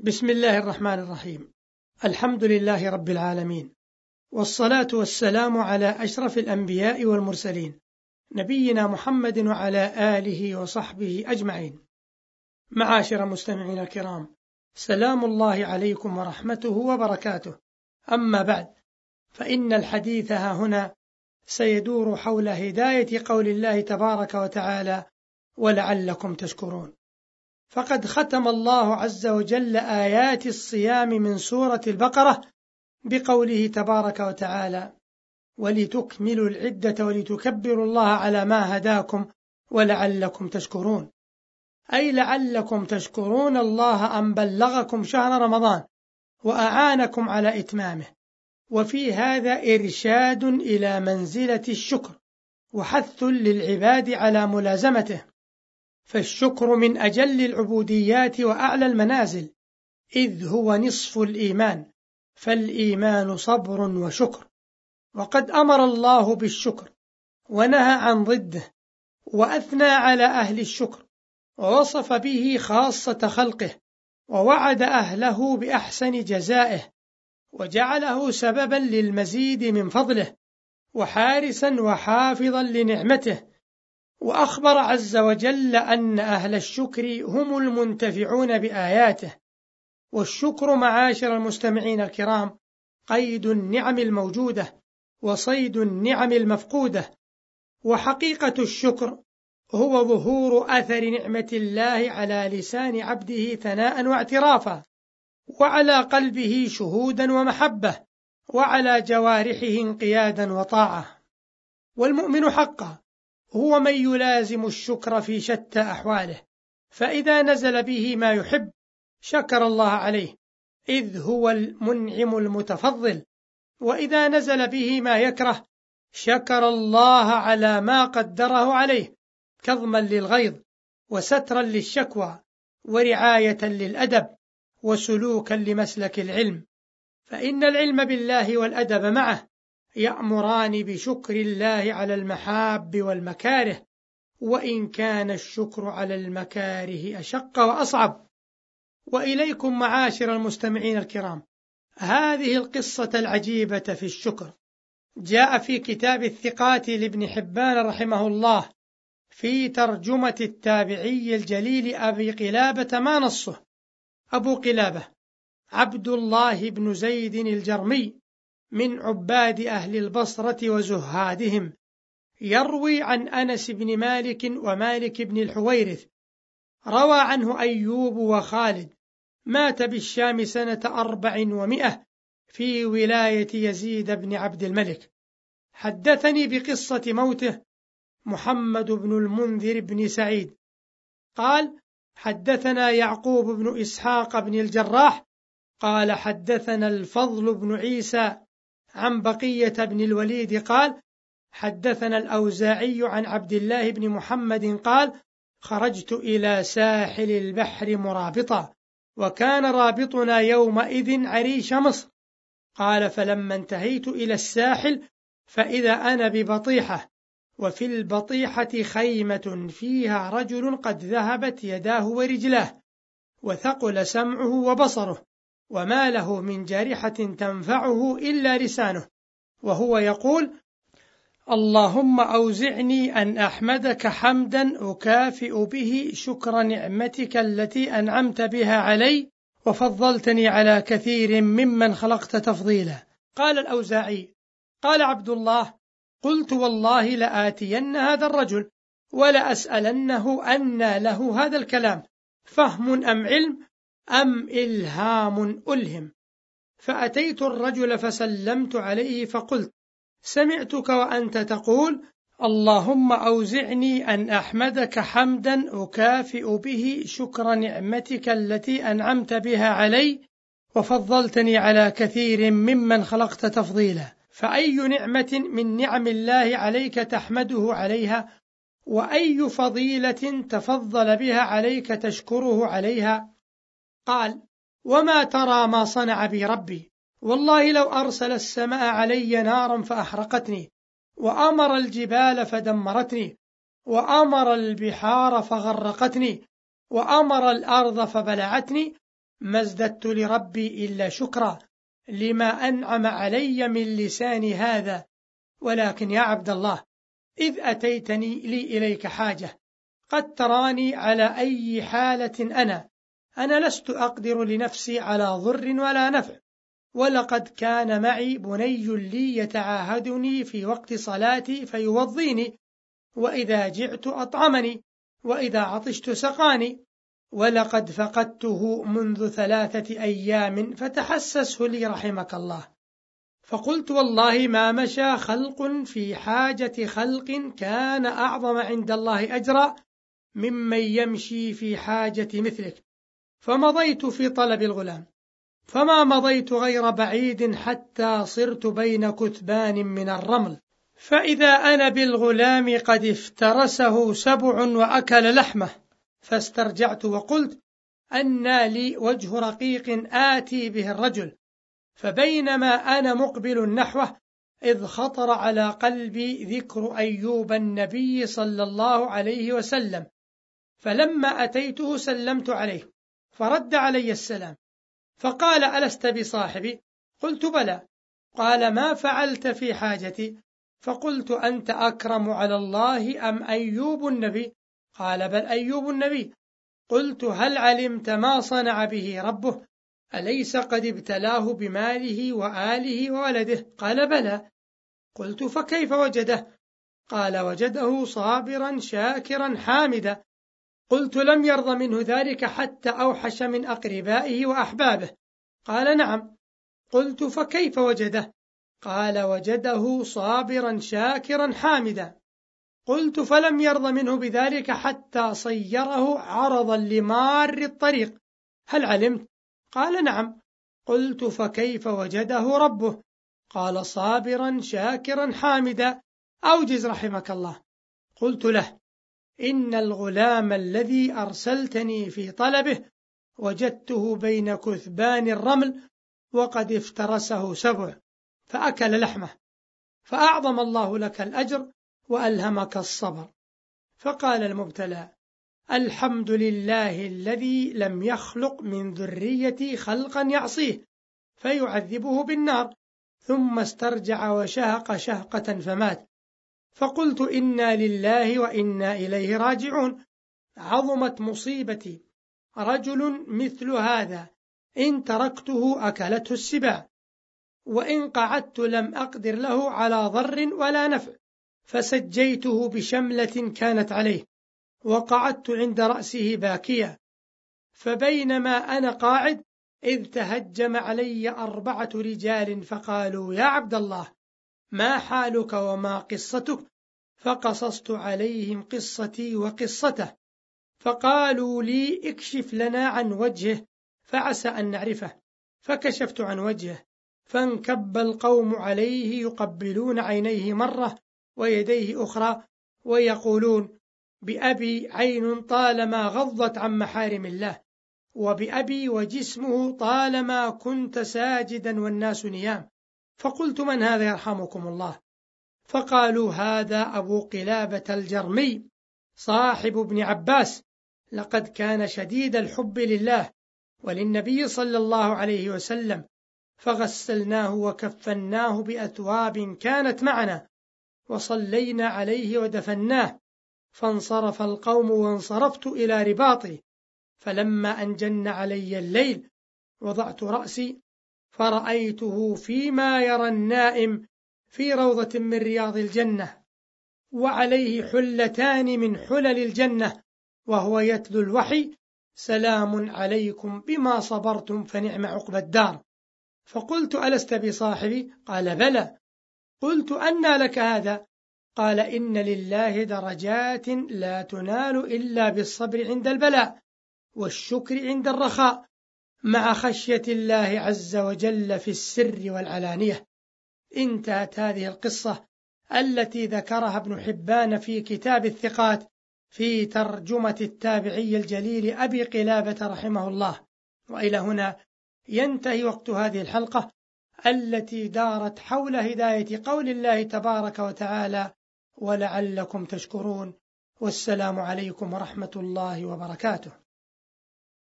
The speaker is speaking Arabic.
بسم الله الرحمن الرحيم. الحمد لله رب العالمين. والصلاة والسلام على أشرف الأنبياء والمرسلين نبينا محمد وعلى آله وصحبه أجمعين. معاشر مستمعين الكرام سلام الله عليكم ورحمته وبركاته. أما بعد فإن الحديث ها هنا سيدور حول هداية قول الله تبارك وتعالى ولعلكم تشكرون فقد ختم الله عز وجل آيات الصيام من سورة البقرة بقوله تبارك وتعالى ولتكملوا العدة ولتكبروا الله على ما هداكم ولعلكم تشكرون. أي لعلكم تشكرون الله أن بلغكم شهر رمضان وأعانكم على إتمامه. وفي هذا إرشاد إلى منزلة الشكر وحث للعباد على ملازمته. فالشكر من أجل العبوديات وأعلى المنازل إذ هو نصف الإيمان فالإيمان صبر وشكر. وقد أمر الله بالشكر ونهى عن ضده وأثنى على أهل الشكر ووصف به خاصة خلقه ووعد أهله بأحسن جزائه وجعله سببا للمزيد من فضله وحارسا وحافظا لنعمته وأخبر عز وجل أن أهل الشكر هم المنتفعون بآياته والشكر معاشر المستمعين الكرام قيد النعم الموجودة وصيد النعم المفقودة وحقيقة الشكر هو ظهور أثر نعمة الله على لسان عبده ثناء واعترافا وعلى قلبه شهودا ومحبة وعلى جوارحه انقيادا وطاعة. والمؤمن حقا هو من يلازم الشكر في شتى أحواله فإذا نزل به ما يحب شكر الله عليه إذ هو المنعم المتفضل وإذا نزل به ما يكره شكر الله على ما قدره عليه كظما للغيظ وسترا للشكوى ورعاية للأدب وسلوكا لمسلك العلم فإن العلم بالله والأدب معه يأمران بشكر الله على المحاب والمكاره وإن كان الشكر على المكاره أشق وأصعب. وإليكم معاشر المستمعين الكرام هذه القصة العجيبة في الشكر. جاء في كتاب الثقات لابن حبان رحمه الله في ترجمة التابعي الجليل أبي قلابة ما نصه. أبو قلابة عبد الله بن زيد الجرمي. من عباد أهل البصرة وزهادهم يروي عن أنس بن مالك ومالك بن الحويرث روى عنه أيوب وخالد مات بالشام سنة أربع ومئة في ولاية يزيد بن عبد الملك. حدثني بقصة موته محمد بن المنذر بن سعيد. قال حدثنا يعقوب بن إسحاق بن الجراح قال حدثنا الفضل بن عيسى عن بقية بن الوليد قال حدثنا الأوزاعي عن عبد الله بن محمد قال خرجت إلى ساحل البحر مرابطا وكان رابطنا يومئذ عريش مصر. قال فلما انتهيت إلى الساحل فإذا أنا ببطيحة وفي البطيحة خيمة فيها رجل قد ذهبت يداه ورجلاه وثقل سمعه وبصره. وما له من جارحة تنفعه إلا لسانه. وهو يقول اللهم أوزعني أن أحمدك حمدا أكافئ به شكر نعمتك التي أنعمت بها علي وفضلتني على كثير ممن خلقت تفضيلا. قال الأوزاعي قال عبد الله قلت والله لآتين هذا الرجل ولأسألنه أن له هذا الكلام فهم أم علم؟ أم إلهام ألهم؟ فأتيت الرجل فسلمت عليه فقلت سمعتك وأنت تقول اللهم أوزعني أن أحمدك حمدا أكافئ به شكر نعمتك التي أنعمت بها علي وفضلتني على كثير ممن خلقت تفضيلا. فأي نعمة من نعم الله عليك تحمده عليها؟ وأي فضيلة تفضل بها عليك تشكره عليها؟ قال وما ترى ما صنع بي ربي. والله لو أرسل السماء علي نارا فأحرقتني وأمر الجبال فدمرتني وأمر البحار فغرقتني وأمر الأرض فبلعتني ما ازددت لربي إلا شكرا لما أنعم علي من لساني هذا. ولكن يا عبد الله إذ أتيتني لي إليك حاجة قد تراني على أي حالة أنا أنا لست أقدر لنفسي على ضر ولا نفع ولقد كان معي بني لي يتعاهدني في وقت صلاتي فيوضيني وإذا جعت أطعمني وإذا عطشت سقاني ولقد فقدته منذ ثلاثة أيام فتحسسه لي رحمك الله. فقلت والله ما مشى خلق في حاجة خلق كان أعظم عند الله أجرا ممن يمشي في حاجة مثلك. فمضيت في طلب الغلام. فما مضيت غير بعيد حتى صرت بين كتبان من الرمل. فإذا أنا بالغلام قد افترسه سبع وأكل لحمه. فاسترجعت وقلت أنى لي وجه رقيق آتي به الرجل. فبينما أنا مقبل نحوه إذ خطر على قلبي ذكر أيوب النبي صلى الله عليه وسلم. فلما أتيته سلمت عليه. فرد علي السلام. فقال ألست بصاحبي؟ قلت بلى. قال ما فعلت في حاجتي؟ فقلت أنت أكرم على الله أم أيوب النبي؟ قال بل أيوب النبي. قلت هل علمت ما صنع به ربه؟ أليس قد ابتلاه بماله وآله وولده؟ قال بلى. قلت فكيف وجده؟ قال وجده صابرا شاكرا حامدا. قلت لم يرض منه ذلك حتى أوحش من أقربائه وأحبابه. قال نعم. قلت فكيف وجده؟ قال وجده صابرا شاكرا حامدا. قلت فلم يرض منه بذلك حتى صيره عرضا لمار الطريق. هل علمت؟ قال نعم. قلت فكيف وجده ربه؟ قال صابرا شاكرا حامدا. أوجز رحمك الله. قلت له إن الغلام الذي أرسلتني في طلبه وجدته بين كثبان الرمل وقد افترسه سبع فأكل لحمه فأعظم الله لك الأجر وألهمك الصبر. فقال المبتلى الحمد لله الذي لم يخلق من ذريتي خلقا يعصيه فيعذبه بالنار ثم استرجع وشهق شهقة فمات. فقلت إنا لله وإنا إليه راجعون. عظمت مصيبتي. رجل مثل هذا. إن تركته أكلته السباع وإن قعدت لم أقدر له على ضر ولا نفع. فسجيته بشملة كانت عليه. وقعدت عند رأسه باكيا فبينما أنا قاعد إذ تهجم علي أربعة رجال فقالوا يا عبد الله. ما حالك وما قصتك؟ فقصصت عليهم قصتي وقصته. فقالوا لي اكشف لنا عن وجهه فعسى أن نعرفه. فكشفت عن وجهه فانكب القوم عليه يقبلون عينيه مرة ويديه أخرى ويقولون بأبي عين طالما غضت عن محارم الله وبأبي وجسمه طالما كنت ساجدا والناس نيام فقلت من هذا يرحمكم الله؟ فقالوا هذا أبو قلابة الجرمي صاحب ابن عباس لقد كان شديد الحب لله وللنبي صلى الله عليه وسلم فغسلناه وكفناه بأثواب كانت معنا وصلينا عليه ودفناه فانصرف القوم وانصرفت إلى رباطي فلما أن جن علي الليل وضعت رأسي فرأيته فيما يرى النائم في روضة من رياض الجنة وعليه حلتان من حلل الجنة وهو يتلو الوحي سلام عليكم بما صبرتم فنعم عقبى الدار فقلت ألست بصاحبي؟ قال بلى قلت أنى لك هذا قال إن لله درجات لا تنال إلا بالصبر عند البلاء والشكر عند الرخاء مع خشية الله عز وجل في السر والعلانية. انتهت هذه القصة التي ذكرها ابن حبان في كتاب الثقات في ترجمة التابعي الجليل أبي قلابة رحمه الله. وإلى هنا ينتهي وقت هذه الحلقة التي دارت حول هداية قول الله تبارك وتعالى ولعلكم تشكرون. والسلام عليكم ورحمة الله وبركاته.